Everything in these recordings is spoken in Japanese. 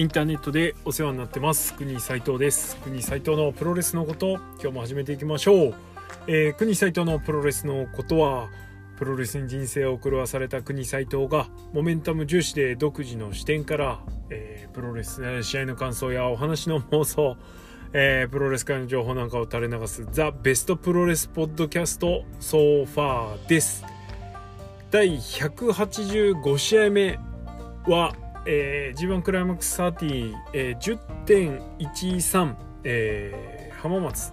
インターネットでお世話になってます。国斉藤です。国斉藤のプロレスのこと今日も始めていきましょう、えー、国斉藤のプロレスのことはプロレスに人生を狂わされた国斉藤がモメンタム重視で独自の視点から、えー、プロレス試合の感想やお話の妄想えー、プロレス界の情報なんかを垂れ流すザ・ベストプロレスポッドキャストソファーです。第185試合目はえー、G1 クライマックス30、えー、10.13、えー、浜松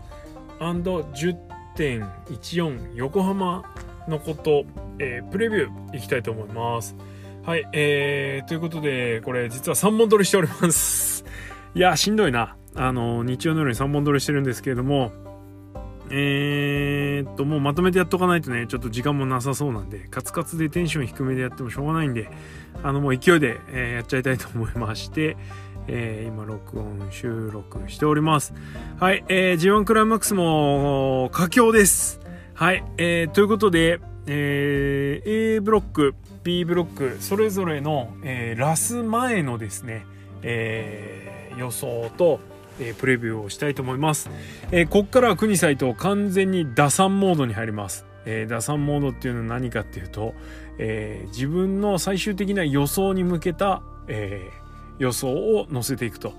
&10.14 横浜のこと、えー、プレビューいきたいと思います。はい、えー、ということで、これ実は3本撮りしております。いや、しんどいな。あの、日曜の夜に3本撮りしてるんですけれども、えー、っと、もうまとめてやっとかないとね、ちょっと時間もなさそうなんで、カツカツでテンション低めでやってもしょうがないんで、あの、もう勢いで、えー、やっちゃいたいと思いまして、えー、今、録音、収録しております。はい、えー、G1 クライマックスも、佳境です。はい、えー、ということで、えー、A ブロック、B ブロック、それぞれの、えー、ラス前のですね、えー、予想と、えー、プレビューをしたいと思います。えー、こっからは国サイト完全に打算モードに入ります。えー、打算モードっていうのは何かっていうと、えー、自分の最終的な予想に向けた、えー、予想を載せていくと。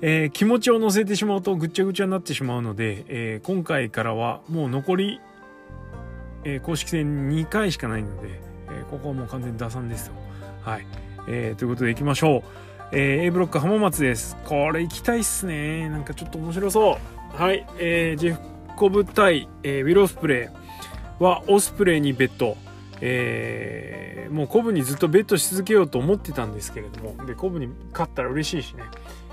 えー、気持ちを乗せてしまうとぐっちゃぐちゃになってしまうので、えー、今回からはもう残り、えー、公式戦2回しかないので、えー、ここはもう完全に打算ですよ。はい。えー、ということでいきましょう。えー、A ブロック浜松です。これ行きたいっすね。なんかちょっと面白そう。はい。えー、ジェフコブ対、えー、ウィロスプレイはオスプレイにベット。えー、もうコブにずっとベットし続けようと思ってたんですけれども、で、コブに勝ったら嬉しいしね。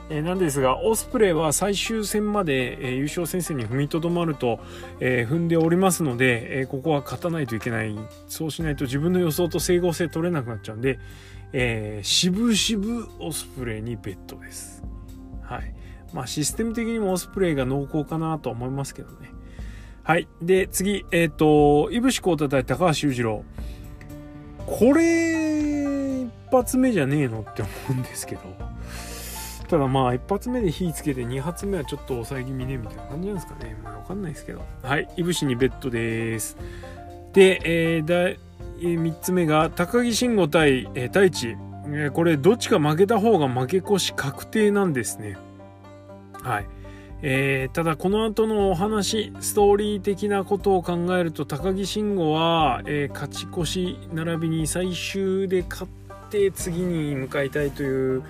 えー、なんですが、オスプレイは最終戦まで、えー、優勝戦線に踏みとどまると、え、踏んでおりますので、えここは勝たないといけない。そうしないと自分の予想と整合性取れなくなっちゃうんで、えー、渋々オスプレイにベッドです。はい。まあシステム的にもオスプレイが濃厚かなと思いますけどね。はい。で、次、えっ、ー、と、いぶしこうた対高橋裕次郎。これ、一発目じゃねえのって思うんですけど。ただまあ、一発目で火つけて、二発目はちょっと抑え気味ね、みたいな感じなんですかね。まあ、わかんないですけど。はい。いぶしにベッドです。で、えー、だ、3つ目が高木慎吾対、えー、太一、えー、これどっちか負けた方が負け越し確定なんですね。はい。えー、ただこの後のお話ストーリー的なことを考えると高木慎吾は、えー、勝ち越し並びに最終で勝って次に向かいたいという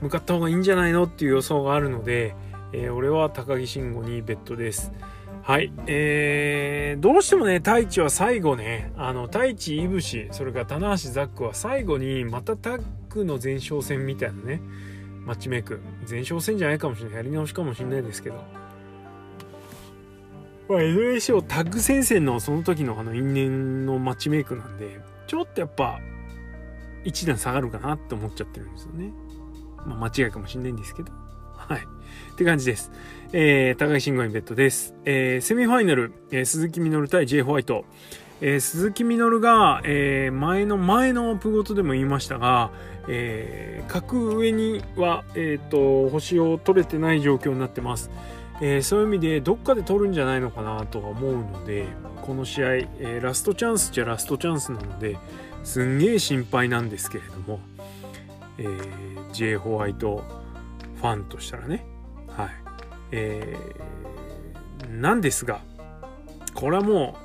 向かった方がいいんじゃないのっていう予想があるので、えー、俺は高木慎吾にベッドです。はい。えー、どうしてもね、太一は最後ね、あの、太一、いぶし、それから棚橋ザックは最後にまたタッグの前哨戦みたいなね、マッチメイク。前哨戦じゃないかもしれない。やり直しかもしれないですけど。まあ、NSO タッグ戦線のその時のあの因縁のマッチメイクなんで、ちょっとやっぱ、一段下がるかなって思っちゃってるんですよね。まあ、間違いかもしれないんですけど。はい。って感じです。えー、高木慎吾イベットです。えー、セミファイナル、えー、鈴木みのる対 J ホワイト。えー、鈴木みのるが、えー、前の前のプゴトでも言いましたが、えー、格上には、えーと、星を取れてない状況になってます。えー、そういう意味でどっかで取るんじゃないのかなとは思うのでこの試合、えー、ラストチャンスじゃラストチャンスなのですんげえ心配なんですけれども、えー、J ホワイトファンとしたらねはい。えー、なんですがこれはも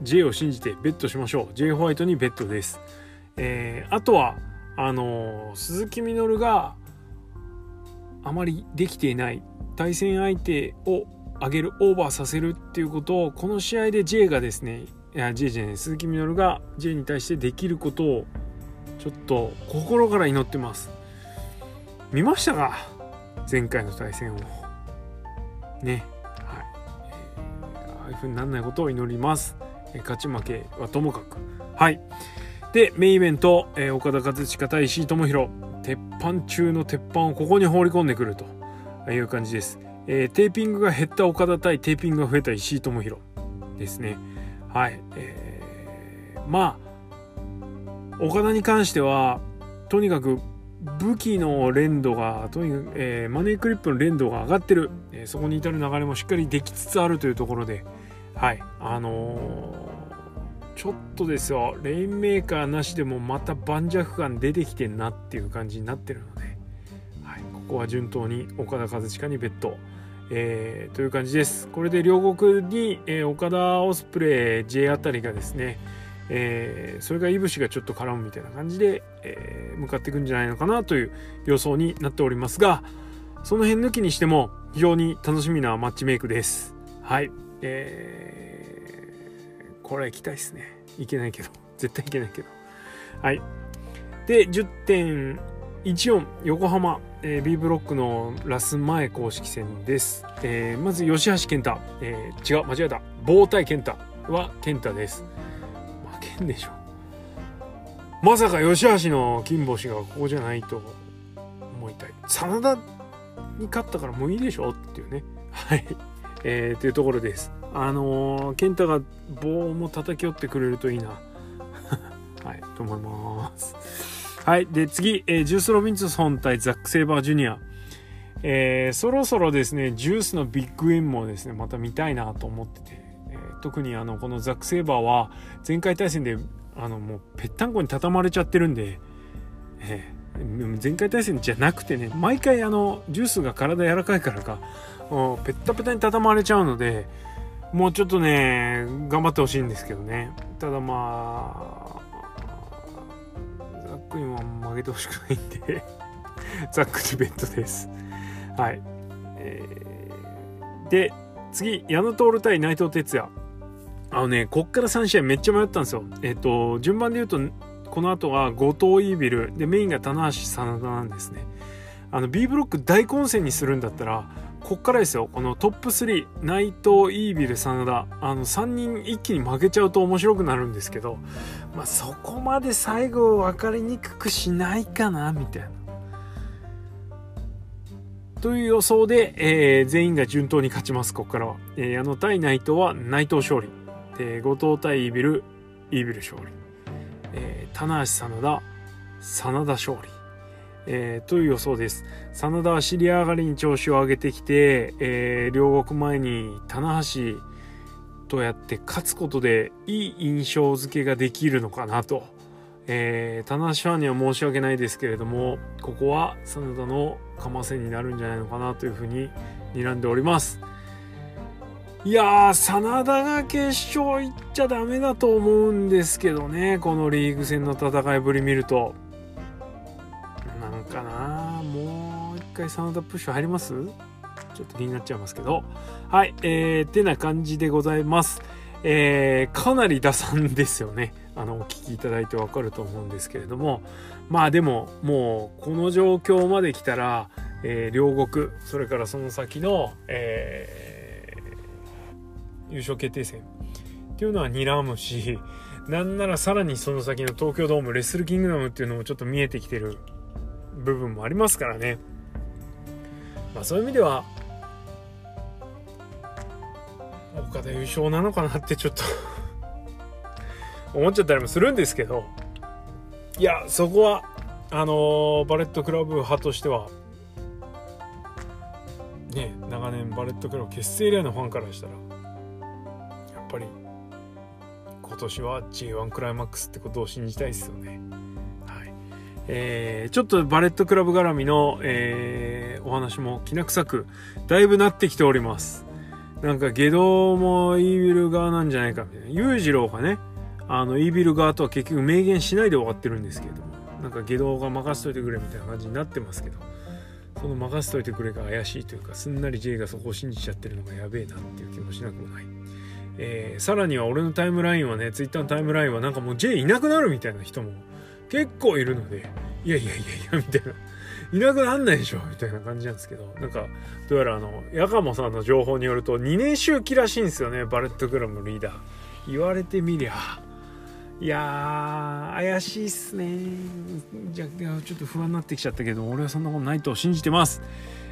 う J を信じてベットしましょう。J ホワイトにベットです、えー、あとはあのー、鈴木みのるがあまりできていない対戦相手を上げるオーバーさせるっていうことをこの試合で J がですねいや J じゃない鈴木みのるが J に対してできることをちょっと心から祈ってます。見ましたか？前回の対戦を。ね。はい、ああいうふうにならないことを祈ります、え、勝ち負けはともかく。はい。でメインイベント、えー、岡田和親対石井智弘鉄板中の鉄板をここに放り込んでくると。いう感じです、えー、テーピングが減った岡田対テーピングが増えた石井智弘ですね。はい、えー、まあ岡田に関してはとにかく武器の連度がとにかく、えー、マネークリップの連度が上がってる、えー、そこに至る流れもしっかりできつつあるというところで。はい。あのー、ちょっとですよ。レインメーカーなしでもまた盤石感出てきてんなっていう感じになってるので、はい、ここは順当に岡田和親にベット、えー、という感じです。これで両国に、えー、岡田オスプレイ J あたりがですねえー、それがいぶしがちょっと絡むみたいな感じで、えー、向かっていくんじゃないのかなという予想になっておりますがその辺抜きにしても非常に楽しみなマッチメイクです。はい。えー、これ行きたいですね。いけないけど。絶対いけないけど。はい。で10.14横浜、えー、B ブロックのラス前公式戦です、えー、まず吉橋健太、えー、違う間違えた。棒対健太は健太です。んでしょ。まさか吉橋の金星がここじゃないと思いたい。真田に勝ったからもういいでしょっていうね。はい。えー、というところです。あのー、健太が棒も叩き寄ってくれるといいな。はいと思います。はいで次、えー、ジュース・ロビンソン対ザック・セイバージュニア。えー、そろそろですねジュースのビッグエンもですねまた見たいなと思ってて。特にあのこのザック・セイバーは前回対戦であのもうぺったんこに畳まれちゃってるんで、えー、前回対戦じゃなくてね毎回あのジュースが体柔らかいからかペッタペタに畳まれちゃうのでもうちょっとね頑張ってほしいんですけどね。ただまあザックにも負けてほしくないんでザックディベットです。はい、えー、で次矢野徹対内藤哲也あのね、こっから3試合めっちゃ迷ったんですよ。えっ、と、順番で言うと、この後は後藤イービル、で、メインが棚橋真田なんですね。あの、B ブロック大混戦にするんだったら、こっからですよ、このトップ3、内藤、イービル、真田、あの、3人一気に負けちゃうと面白くなるんですけど、まあ、そこまで最後分かりにくくしないかな、みたいな。という予想で、えー、全員が順当に勝ちます、ここからは。えー、矢野対内藤は内藤勝利。え、後藤対イービル、イービル勝利。えー、棚橋真田、真田勝利。えー、という予想です。真田は尻上がりに調子を上げてきて、えー、両国前に棚橋とやって勝つことでいい印象付けができるのかなと。えー、棚橋ファンには申し訳ないですけれども、ここは真田のかませになるんじゃないのかなというふうに睨んでおります。いやー、真田が決勝行っちゃダメだと思うんですけどね、このリーグ戦の戦いぶり見ると。なんかなもう一回真田プッシュ入ります？ちょっと気になっちゃいますけど。はい、えー、てな感じでございます。えー、かなり打算ですよね。あの、お聞きいただいてわかると思うんですけれども。まあでも、もう、この状況まで来たら、えー、両国、それからその先の、えー優勝決定戦っていうのは睨むし なんならさらにその先の東京ドームレッスルキングダムっていうのもちょっと見えてきてる部分もありますからね。まあそういう意味では岡田優勝なのかなってちょっと 思っちゃったりもするんですけどいやそこはあのー、バレットクラブ派としてはね長年バレットクラブ結成以来のファンからしたらやっぱり今年は G1 クライマックスってことを信じたいですよね。はいえー、ちょっとバレットクラブ絡みの、えー、お話もきな臭くだいぶなってきております。なんか外道もイービル側なんじゃないかみたいな。裕二郎がね、あのイービル側とは結局明言しないで終わってるんですけれども、なんか下道が任せといてくれみたいな感じになってますけど、その任せといてくれが怪しいというか、すんなり J がそこを信じちゃってるのがやべえなっていう気もしなくもない。えー、さらには俺のタイムラインはね、ツイッターのタイムラインはなんかもう J いなくなるみたいな人も結構いるので、いやいやいやいや、みたいな。いなくなんないでしょみたいな感じなんですけど、なんか、どうやらあの、ヤカモさんの情報によると、2年周期らしいんですよね、バレットクラブのリーダー。言われてみりゃ。いや、怪しいっすね。じゃあ、ちょっと不安になってきちゃったけど、俺はそんなことないと信じてます。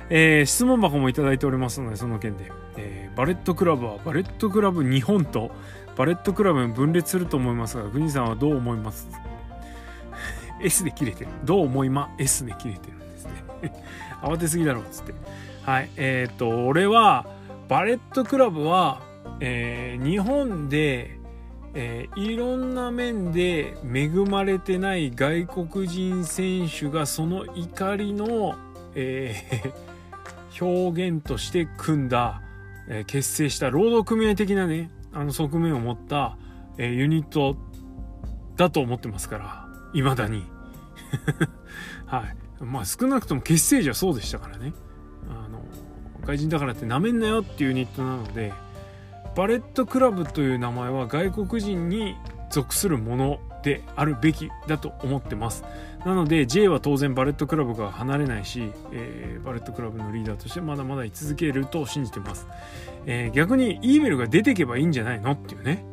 えー、質問箱もいただいておりますので、その件で。えー、バレットクラブはバレットクラブ日本とバレットクラブに分裂すると思いますが、国さんはどう思います？S で切れてる。どう思いま？S で切れてるんですね。慌てすぎだろっつって。はい。えっ、と俺はバレットクラブは、えー、日本で、えー、いろんな面で恵まれてない外国人選手がその怒りの、えー、表現として組んだ、え結成した労働組合的なねあの側面を持った、えユニットだと思ってますから未だに。はい。まあ少なくとも結成時はそうでしたからね。あの外人だからってなめんなよっていうユニットなのでバレットクラブという名前は外国人に属するものであるべきだと思ってます。なので J は当然バレットクラブが離れないし、えー、バレットクラブのリーダーとしてまだまだ居続けると信じてます、えー、逆に E メルが出てけばいいんじゃないの？っていうね。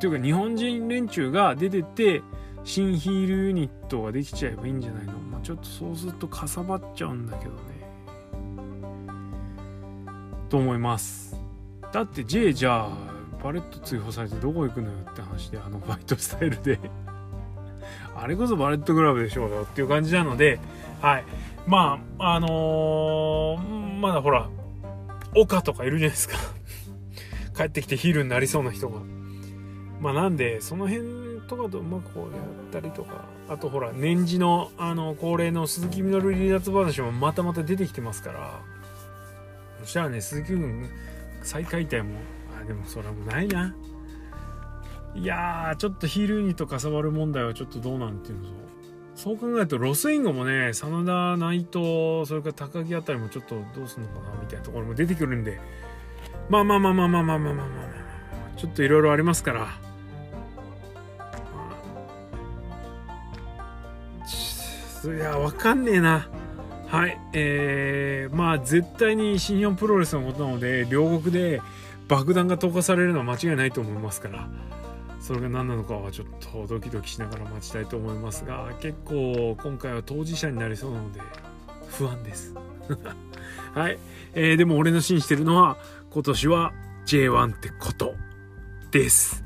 というか日本人連中が出てて新ヒールユニットができちゃえばいいんじゃないの、まあ、ちょっとそうするとかさばっちゃうんだけどね。と思います。だって J じゃあパレット追放されてどこ行くのよって話であのバイトスタイルで。あれこそバレットグラブでしょうよっていう感じなのではい。まああのー、まだほら岡とかいるじゃないですか。帰ってきてヒールになりそうな人が。まあなんでその辺とかとうまくこうやったりとか。あとほら年次のあの恒例の鈴木みのる離脱話もまたまた出てきてますから。そしたらね鈴木君再解体もでもそれもないな。いやちょっとヒールユニットかさばる問題はちょっとどうなんていうのそう考えるとロスインゴもね真田内藤それから高木あたりもちょっとどうすんのかなみたいなところも出てくるんで。まあまあまあまあまあまあまあまあまあちょっといろいろありますからいやわかんねえなはい、えー、まあ絶対に新日本プロレスのことなので両国で爆弾が投下されるのは間違いないと思いますからそれが何なのかはちょっとドキドキしながら待ちたいと思いますが結構今回は当事者になりそうなので不安です。はい、えー、でも俺の信じてるのは今年は J1 ってことです。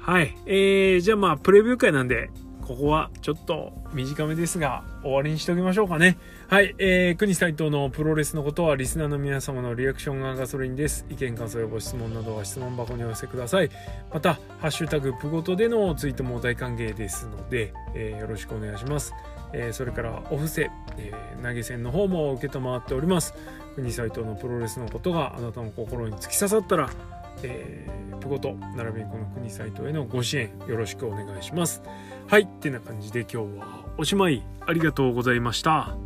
はい、えー、じゃあまあプレビュー会なんでここはちょっと短めですが終わりにしておきましょうかね。はい、えー、国斎藤のプロレスのことはリスナーの皆様のリアクションがガソリンです。意見感想やご質問などは質問箱にお寄せください。また、ハッシュタグプゴトでのツイートも大歓迎ですので、えー、よろしくお願いします。えー、それからお布施、えー、投げ銭の方も受けたまっております。国斎藤のプロレスのことがあなたの心に突き刺さったら、えー、プゴと並びにこの国サイトへのご支援よろしくお願いします。はいってな感じで今日はおしまいありがとうございました。